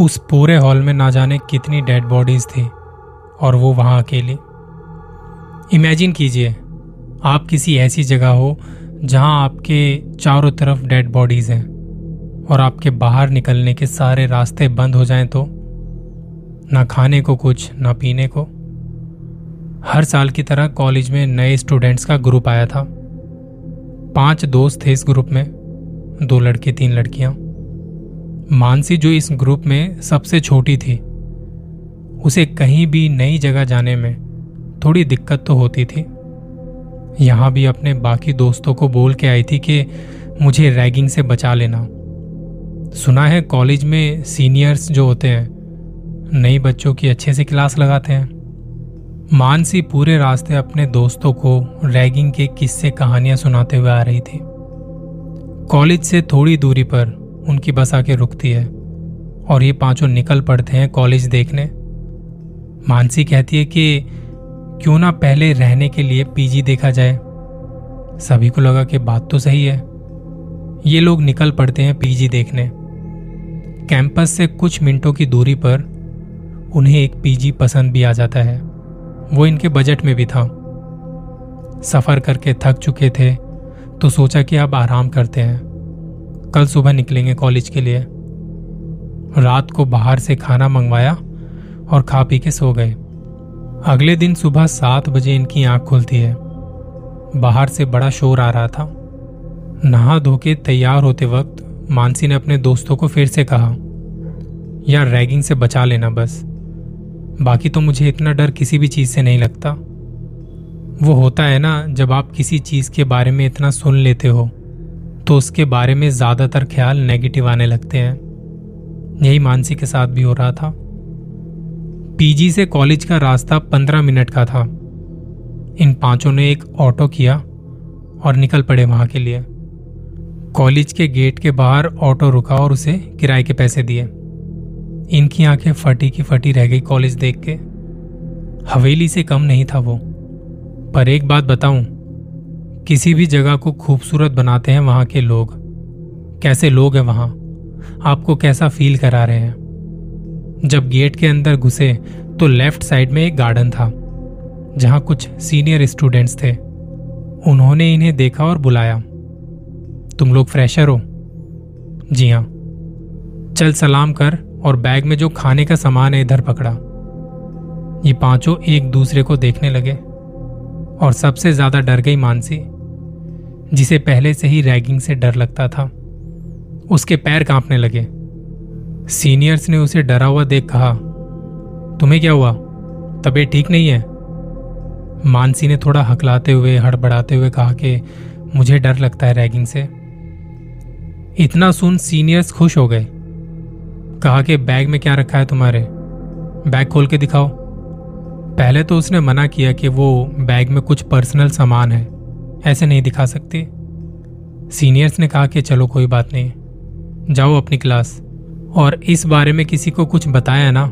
उस पूरे हॉल में ना जाने कितनी डेड बॉडीज थी और वो वहाँ अकेले। इमेजिन कीजिए, आप किसी ऐसी जगह हो जहाँ आपके चारों तरफ़ डेड बॉडीज हैं और आपके बाहर निकलने के सारे रास्ते बंद हो जाएँ तो ना खाने को कुछ, ना पीने को। हर साल की तरह कॉलेज में नए स्टूडेंट्स का ग्रुप आया था। पाँच दोस्त थे इस ग्रुप में, दो लड़के, तीन लड़कियाँ। मानसी जो इस ग्रुप में सबसे छोटी थी, उसे कहीं भी नई जगह जाने में थोड़ी दिक्कत तो होती थी। यहाँ भी अपने बाकी दोस्तों को बोल के आई थी कि मुझे रैगिंग से बचा लेना। सुना है कॉलेज में सीनियर्स जो होते हैं, नई बच्चों की अच्छे से क्लास लगाते हैं। मानसी पूरे रास्ते अपने दोस्तों को रैगिंग के किस्से कहानियाँ सुनाते हुए आ रही थी। कॉलेज से थोड़ी दूरी पर उनकी बस आके रुकती है और ये पाँचों निकल पड़ते हैं कॉलेज देखने। मानसी कहती है कि क्यों ना पहले रहने के लिए पीजी देखा जाए। सभी को लगा कि बात तो सही है। ये लोग निकल पड़ते हैं पीजी देखने। कैंपस से कुछ मिनटों की दूरी पर उन्हें एक पीजी पसंद भी आ जाता है। वो इनके बजट में भी था। सफ़र करके थक चुके थे तो सोचा कि अब आराम करते हैं। कल सुबह निकलेंगे कॉलेज के लिए। रात को बाहर से खाना मंगवाया और खा पी के सो गए। अगले दिन सुबह सात बजे इनकी आँख खुलती है। बाहर से बड़ा शोर आ रहा था। नहा धो के तैयार होते वक्त मानसी ने अपने दोस्तों को फिर से कहा, यार, रैगिंग से बचा लेना बस। बाकी तो मुझे इतना डर किसी भी चीज़ से नहीं लगता। वो होता है ना, जब आप किसी चीज़ के बारे में इतना सुन लेते हो। तो उसके बारे में ज़्यादातर ख्याल नेगेटिव आने लगते हैं। यही मानसी के साथ भी हो रहा था। पीजी से कॉलेज का रास्ता पंद्रह मिनट का था। इन पाँचों ने एक ऑटो किया और निकल पड़े वहाँ के लिए। कॉलेज के गेट के बाहर ऑटो रुका और उसे किराए के पैसे दिए। इनकी आँखें फटी की फटी रह गई कॉलेज देख के। हवेली से कम नहीं था वो। पर एक बात बताऊँ किसी भी जगह को खूबसूरत बनाते हैं वहाँ के लोग। कैसे लोग हैं वहाँ? आपको कैसा फील करा रहे हैं? जब गेट के अंदर घुसे तो लेफ़्ट साइड में एक गार्डन था, जहाँ कुछ सीनियर स्टूडेंट्स थे। उन्होंने इन्हें देखा और बुलाया। तुम लोग फ्रेशर हो? जी हाँ। चल सलाम कर और बैग में जो खाने का सामान है, इधर पकड़ा। ये पाँचों एक दूसरे को देखने लगे। और सबसे ज़्यादा डर गई मानसी, जिसे पहले से ही रैगिंग से डर लगता था। उसके पैर कांपने लगे। सीनियर्स ने उसे डरा हुआ देख कहा, तुम्हें क्या हुआ? तबीयत ठीक नहीं है? मानसी ने थोड़ा हकलाते हुए, हड़बड़ाते हुए कहा कि, मुझे डर लगता है रैगिंग से। इतना सुन सीनियर्स खुश हो गए। कहा कि, बैग में क्या रखा है तुम्हारे? बैग खोल के दिखाओ। पहले तो उसने मना किया कि वो बैग में कुछ पर्सनल सामान है। ऐसे नहीं दिखा सकती। सीनियर्स ने कहा कि चलो कोई बात नहीं। जाओ अपनी क्लास। और इस बारे में किसी को कुछ बताया ना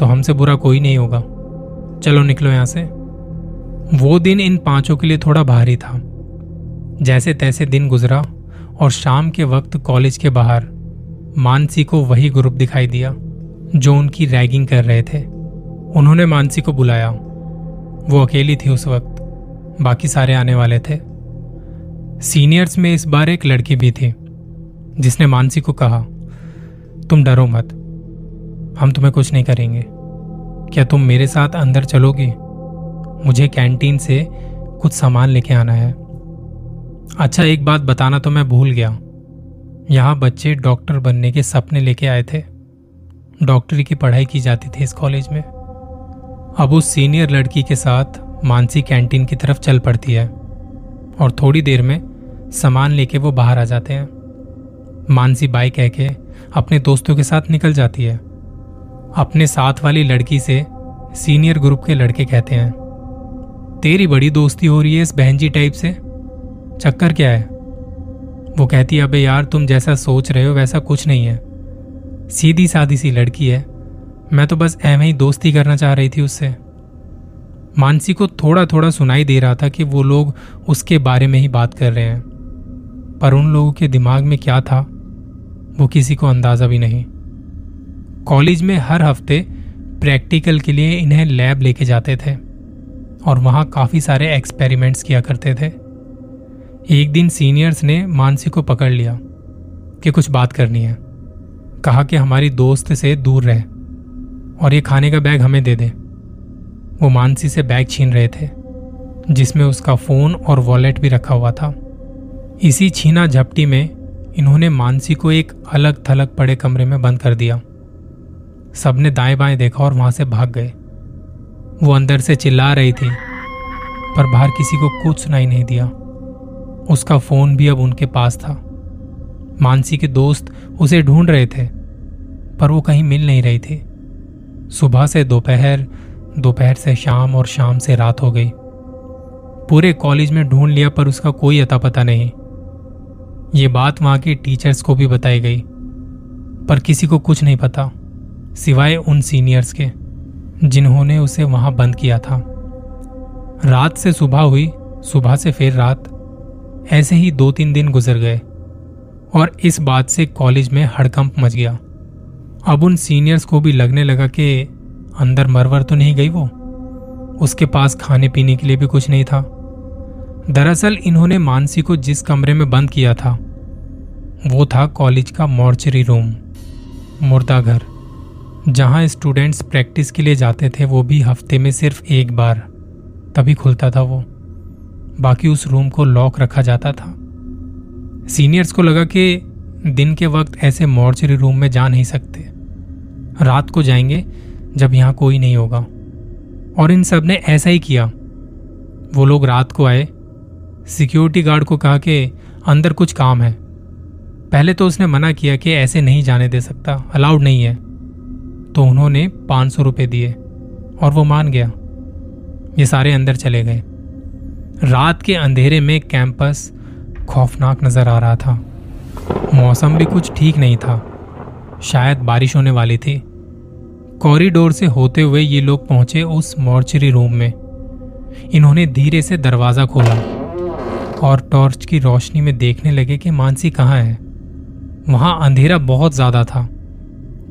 तो हमसे बुरा कोई नहीं होगा। चलो निकलो यहाँ से। वो दिन इन पाँचों के लिए थोड़ा भारी था। जैसे तैसे दिन गुजरा और शाम के वक्त कॉलेज के बाहर मानसी को वही ग्रुप दिखाई दिया, जो उनकी रैगिंग कर रहे थे। उन्होंने मानसी को बुलाया। वो अकेली थी उस वक्त। बाकी सारे आने वाले थे। सीनियर्स में इस बार एक लड़की भी थी, जिसने मानसी को कहा, तुम डरो मत। हम तुम्हें कुछ नहीं करेंगे। क्या तुम मेरे साथ अंदर चलोगी? मुझे कैंटीन से कुछ सामान लेके आना है। अच्छा एक बात बताना तो मैं भूल गया। यहाँ बच्चे डॉक्टर बनने के सपने लेके आए थे। डॉक्टरी की पढ़ाई की जाती थी इस कॉलेज में। अब उस सीनियर लड़की के साथ मानसी कैंटीन की तरफ़ चल पड़ती है और थोड़ी देर में सामान लेके वो बाहर आ जाते हैं। मानसी बाई कह के अपने दोस्तों के साथ निकल जाती है। अपने साथ वाली लड़की से सीनियर ग्रुप के लड़के कहते हैं, तेरी बड़ी दोस्ती हो रही है इस बहन जी टाइप से। चक्कर क्या है? वो कहती है, अबे यार, तुम जैसा सोच रहे हो वैसा कुछ नहीं है। सीधी सादी सी लड़की है। मैं तो बस एम ही दोस्ती करना चाह रही थी उससे। मानसी को थोड़ा थोड़ा सुनाई दे रहा था कि वो लोग उसके बारे में ही बात कर रहे हैं। पर उन लोगों के दिमाग में क्या था, वो किसी को अंदाज़ा भी नहीं। कॉलेज में हर हफ़्ते प्रैक्टिकल के लिए इन्हें लैब लेके जाते थे और वहाँ काफ़ी सारे एक्सपेरिमेंट्स किया करते थे। एक दिन सीनियर्स ने मानसी को पकड़ लिया कि कुछ बात करनी है। कहा कि हमारी दोस्त से दूर रहे। और ये खाने का बैग हमें दे दे। वो मानसी से बैग छीन रहे थे, जिसमें उसका फ़ोन और वॉलेट भी रखा हुआ था। इसी छीना झपटी में इन्होंने मानसी को एक अलग थलग पड़े कमरे में बंद कर दिया। सबने दाएँ बाएँ देखा और वहाँ से भाग गए। वो अंदर से चिल्ला रही थी, पर बाहर किसी को कुछ सुनाई नहीं दिया। उसका फ़ोन भी अब उनके पास था। मानसी के दोस्त उसे ढूंढ रहे थे, पर वो कहीं मिल नहीं रही थी। सुबह से दोपहर दोपहर से शाम और शाम से रात हो गई। पूरे कॉलेज में ढूंढ लिया पर उसका कोई अता पता नहीं। ये बात वहाँ के टीचर्स को भी बताई गई, पर किसी को कुछ नहीं पता, सिवाय उन सीनियर्स के, जिन्होंने उसे वहाँ बंद किया था। रात से सुबह हुई, सुबह से फिर रात, ऐसे ही दो तीन दिन गुजर गए, और इस बात से कॉलेज में हड़कंप मच गया। अब उन सीनियर्स को भी लगने लगा कि अंदर मरवर तो नहीं गई वो। उसके पास खाने पीने के लिए भी कुछ नहीं था। दरअसल इन्होंने मानसी को जिस कमरे में बंद किया था, वो था कॉलेज का मॉर्चरी रूम मुर्दा घर जहाँ स्टूडेंट्स प्रैक्टिस के लिए जाते थे, वो भी हफ़्ते में सिर्फ़ एक बार, तभी खुलता था वो। बाकी उस रूम को लॉक रखा जाता था। सीनियर्स को लगा कि दिन के वक्त ऐसे मॉर्चरी रूम में जा नहीं सकते। रात को जाएँगे जब यहाँ कोई नहीं होगा। और इन सबने ऐसा ही किया। वो लोग रात को आए। सिक्योरिटी गार्ड को कहा कि अंदर कुछ काम है। पहले तो उसने मना किया कि ऐसे नहीं जाने दे सकता, अलाउड नहीं है। तो उन्होंने पाँच सौ रुपये दिए और वो मान गया। ये सारे अंदर चले गए। रात के अंधेरे में कैंपस खौफनाक नज़र आ रहा था। मौसम भी कुछ ठीक नहीं था। शायद बारिश होने वाली थी। कॉरिडोर से होते हुए ये लोग पहुँचे उस मॉर्चरी रूम में। इन्होंने धीरे से दरवाज़ा खोला और टॉर्च की रोशनी में देखने लगे कि मानसी कहाँ है। वहाँ अंधेरा बहुत ज़्यादा था।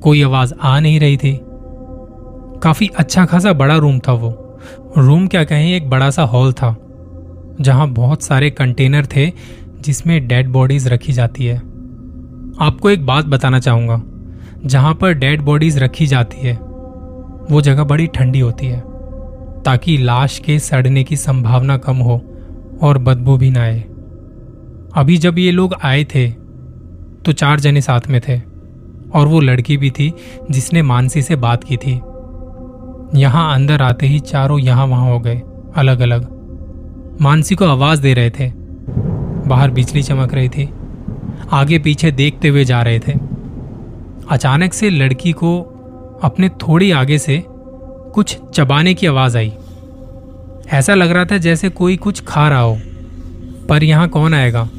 कोई आवाज़ आ नहीं रही थी। काफ़ी अच्छा खासा बड़ा रूम था वो। रूम क्या कहें, एक बड़ा सा हॉल था, जहाँ बहुत सारे कंटेनर थे जिसमें डेड बॉडीज रखी जाती है। आपको एक बात बताना चाहूँगा। जहाँ पर डेड बॉडीज रखी जाती है, वो जगह बड़ी ठंडी होती है, ताकि लाश के सड़ने की संभावना कम हो और बदबू भी ना आए। अभी जब ये लोग आए थे तो चार जने साथ में थे, और वो लड़की भी थी जिसने मानसी से बात की थी। यहाँ अंदर आते ही चारों यहाँ वहाँ हो गए अलग अलग मानसी को आवाज़ दे रहे थे। बाहर बिजली चमक रही थी। आगे पीछे देखते हुए जा रहे थे। अचानक से लड़की को अपने थोड़ी आगे से कुछ चबाने की आवाज़ आई। ऐसा लग रहा था जैसे कोई कुछ खा रहा हो। पर यहाँ कौन आएगा?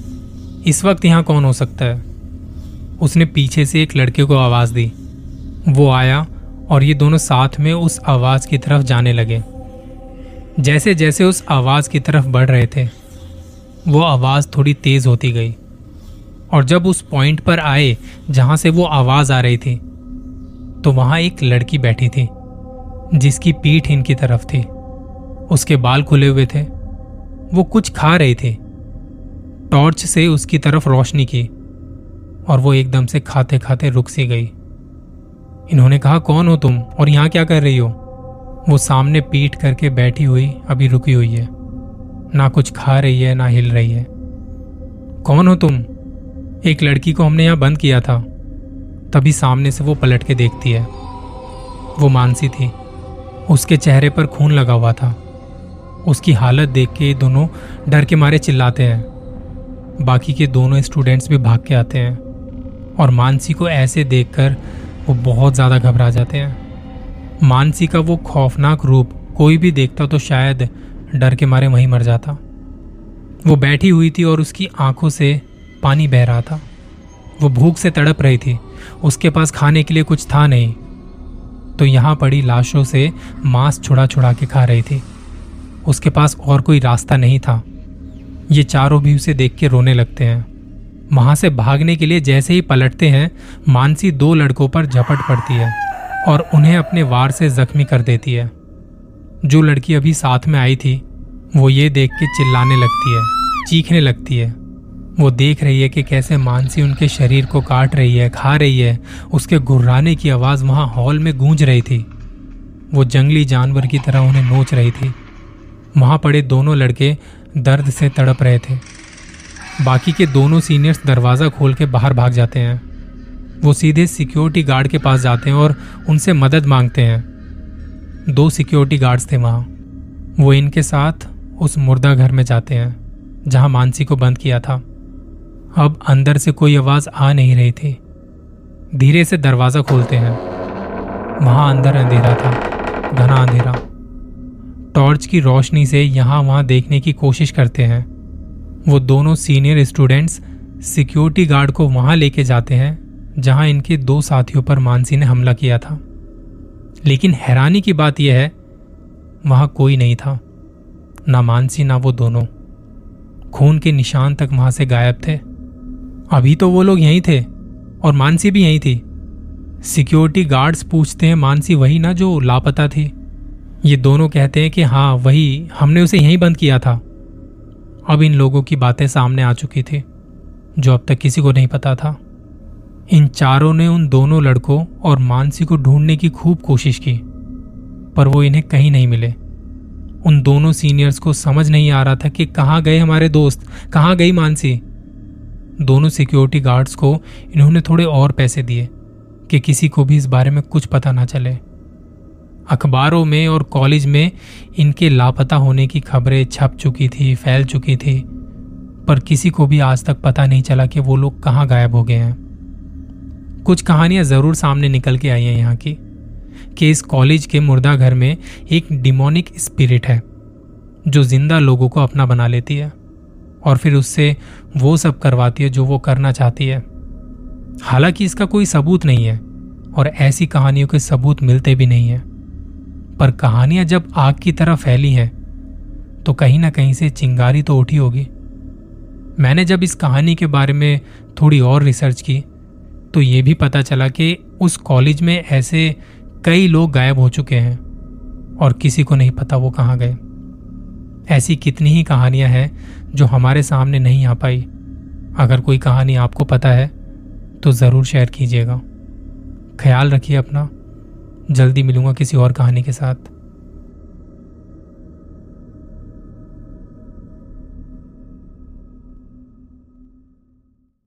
इस वक्त यहाँ कौन हो सकता है? उसने पीछे से एक लड़के को आवाज़ दी। वो आया और ये दोनों साथ में उस आवाज़ की तरफ़ जाने लगे। जैसे जैसे उस आवाज़ की तरफ़ बढ़ रहे थे, वो आवाज़ थोड़ी तेज होती गई। और जब उस पॉइंट पर आए, जहाँ से वो आवाज़ आ रही थी तो वहाँ एक लड़की बैठी थी, जिसकी पीठ इनकी तरफ़ थी। उसके बाल खुले हुए थे। वो कुछ खा रही थी। टॉर्च से उसकी तरफ़ रोशनी की, और वो एकदम से खाते खाते रुक सी गई। इन्होंने कहा, कौन हो तुम? और यहाँ क्या कर रही हो? वो सामने पीठ करके बैठी हुई, अभी रुकी हुई है। ना कुछ खा रही है, ना हिल रही है। कौन हो तुम? एक लड़की को हमने यहाँ बंद किया था। तभी सामने से वो पलट के देखती है। वो मानसी थी। उसके चेहरे पर खून लगा हुआ था। उसकी हालत देख के दोनों डर के मारे चिल्लाते हैं। बाकी के दोनों स्टूडेंट्स भी भाग के आते हैं। और मानसी को ऐसे देखकर वो बहुत ज़्यादा घबरा जाते हैं। मानसी का वो खौफनाक रूप कोई भी देखता तो शायद डर के मारे वहीं मर जाता। वो बैठी हुई थी और उसकी आँखों से पानी बह रहा था। वो भूख से तड़प रही थी। उसके पास खाने के लिए कुछ था नहीं। तो यहाँ पड़ी लाशों से मांस छुड़ा छुड़ा के खा रही थी। उसके पास और कोई रास्ता नहीं था। ये चारों भी उसे देख के रोने लगते हैं। वहाँ से भागने के लिए जैसे ही पलटते हैं, मानसी दो लड़कों पर झपट पड़ती है और उन्हें अपने वार से जख्मी कर देती है। जो लड़की अभी साथ में आई थी, वो ये देख के चिल्लाने लगती है, चीखने लगती है। वो देख रही है कि कैसे मानसी उनके शरीर को काट रही है, खा रही है। उसके गुर्राने की आवाज़ वहाँ हॉल में गूंज रही थी। वो जंगली जानवर की तरह उन्हें नोच रही थी। वहाँ पड़े दोनों लड़के दर्द से तड़प रहे थे। बाकी के दोनों सीनियर्स दरवाज़ा खोल के बाहर भाग जाते हैं। वो सीधे सिक्योरिटी गार्ड के पास जाते हैं और उनसे मदद मांगते हैं। दो सिक्योरिटी गार्ड्स थे वहाँ। वो इनके साथ उस मुर्दा घर में जाते हैं, जहाँ मानसी को बंद किया था। अब अंदर से कोई आवाज़ आ नहीं रही थी। धीरे से दरवाज़ा खोलते हैं। वहाँ अंदर अंधेरा था, घना अंधेरा। टॉर्च की रोशनी से यहाँ वहाँ देखने की कोशिश करते हैं। वो दोनों सीनियर स्टूडेंट्स सिक्योरिटी गार्ड को वहाँ लेके जाते हैं, जहाँ इनके दो साथियों पर मानसी ने हमला किया था। लेकिन हैरानी की बात यह है, वहाँ कोई नहीं था। ना मानसी, ना वो दोनों। खून के निशान तक वहाँ से गायब थे। अभी तो वो लोग यहीं थे और मानसी भी यहीं थी। सिक्योरिटी गार्ड्स पूछते हैं, मानसी वही ना जो लापता थी। ये दोनों कहते हैं कि हाँ वही, हमने उसे यहीं बंद किया था। अब इन लोगों की बातें सामने आ चुकी थी, जो अब तक किसी को नहीं पता था। इन चारों ने उन दोनों लड़कों और मानसी को ढूँढने की खूब कोशिश की, पर वो इन्हें कहीं नहीं मिले। उन दोनों सीनियर्स को समझ नहीं आ रहा था कि कहाँ गए हमारे दोस्त, कहाँ गई मानसी। दोनों सिक्योरिटी गार्ड्स को इन्होंने थोड़े और पैसे दिए कि किसी को भी इस बारे में कुछ पता ना चले। अखबारों में और कॉलेज में इनके लापता होने की खबरें छप चुकी थी, फैल चुकी थी, पर किसी को भी आज तक पता नहीं चला कि वो लोग कहाँ गायब हो गए हैं। कुछ कहानियाँ ज़रूर सामने निकल के आई हैं यहाँ की, कि इस कॉलेज के मुर्दा घर में एक डिमोनिक स्पिरिट है, जो ज़िंदा लोगों को अपना बना लेती है। और फिर उससे वो सब करवाती है जो वो करना चाहती है। हालाँकि इसका कोई सबूत नहीं है और ऐसी कहानियों के सबूत मिलते भी नहीं है। पर कहानियाँ जब आग की तरह फैली हैं तो कहीं ना कहीं से चिंगारी तो उठी होगी। मैंने जब इस कहानी के बारे में थोड़ी और रिसर्च की तो ये भी पता चला कि उस कॉलेज में ऐसे कई लोग गायब हो चुके हैं और किसी को नहीं पता वो कहाँ गए। ऐसी कितनी ही कहानियाँ हैं जो हमारे सामने नहीं आ पाई। अगर कोई कहानी आपको पता है तो ज़रूर शेयर कीजिएगा। ख्याल रखिए अपना। जल्दी मिलूँगा किसी और कहानी के साथ।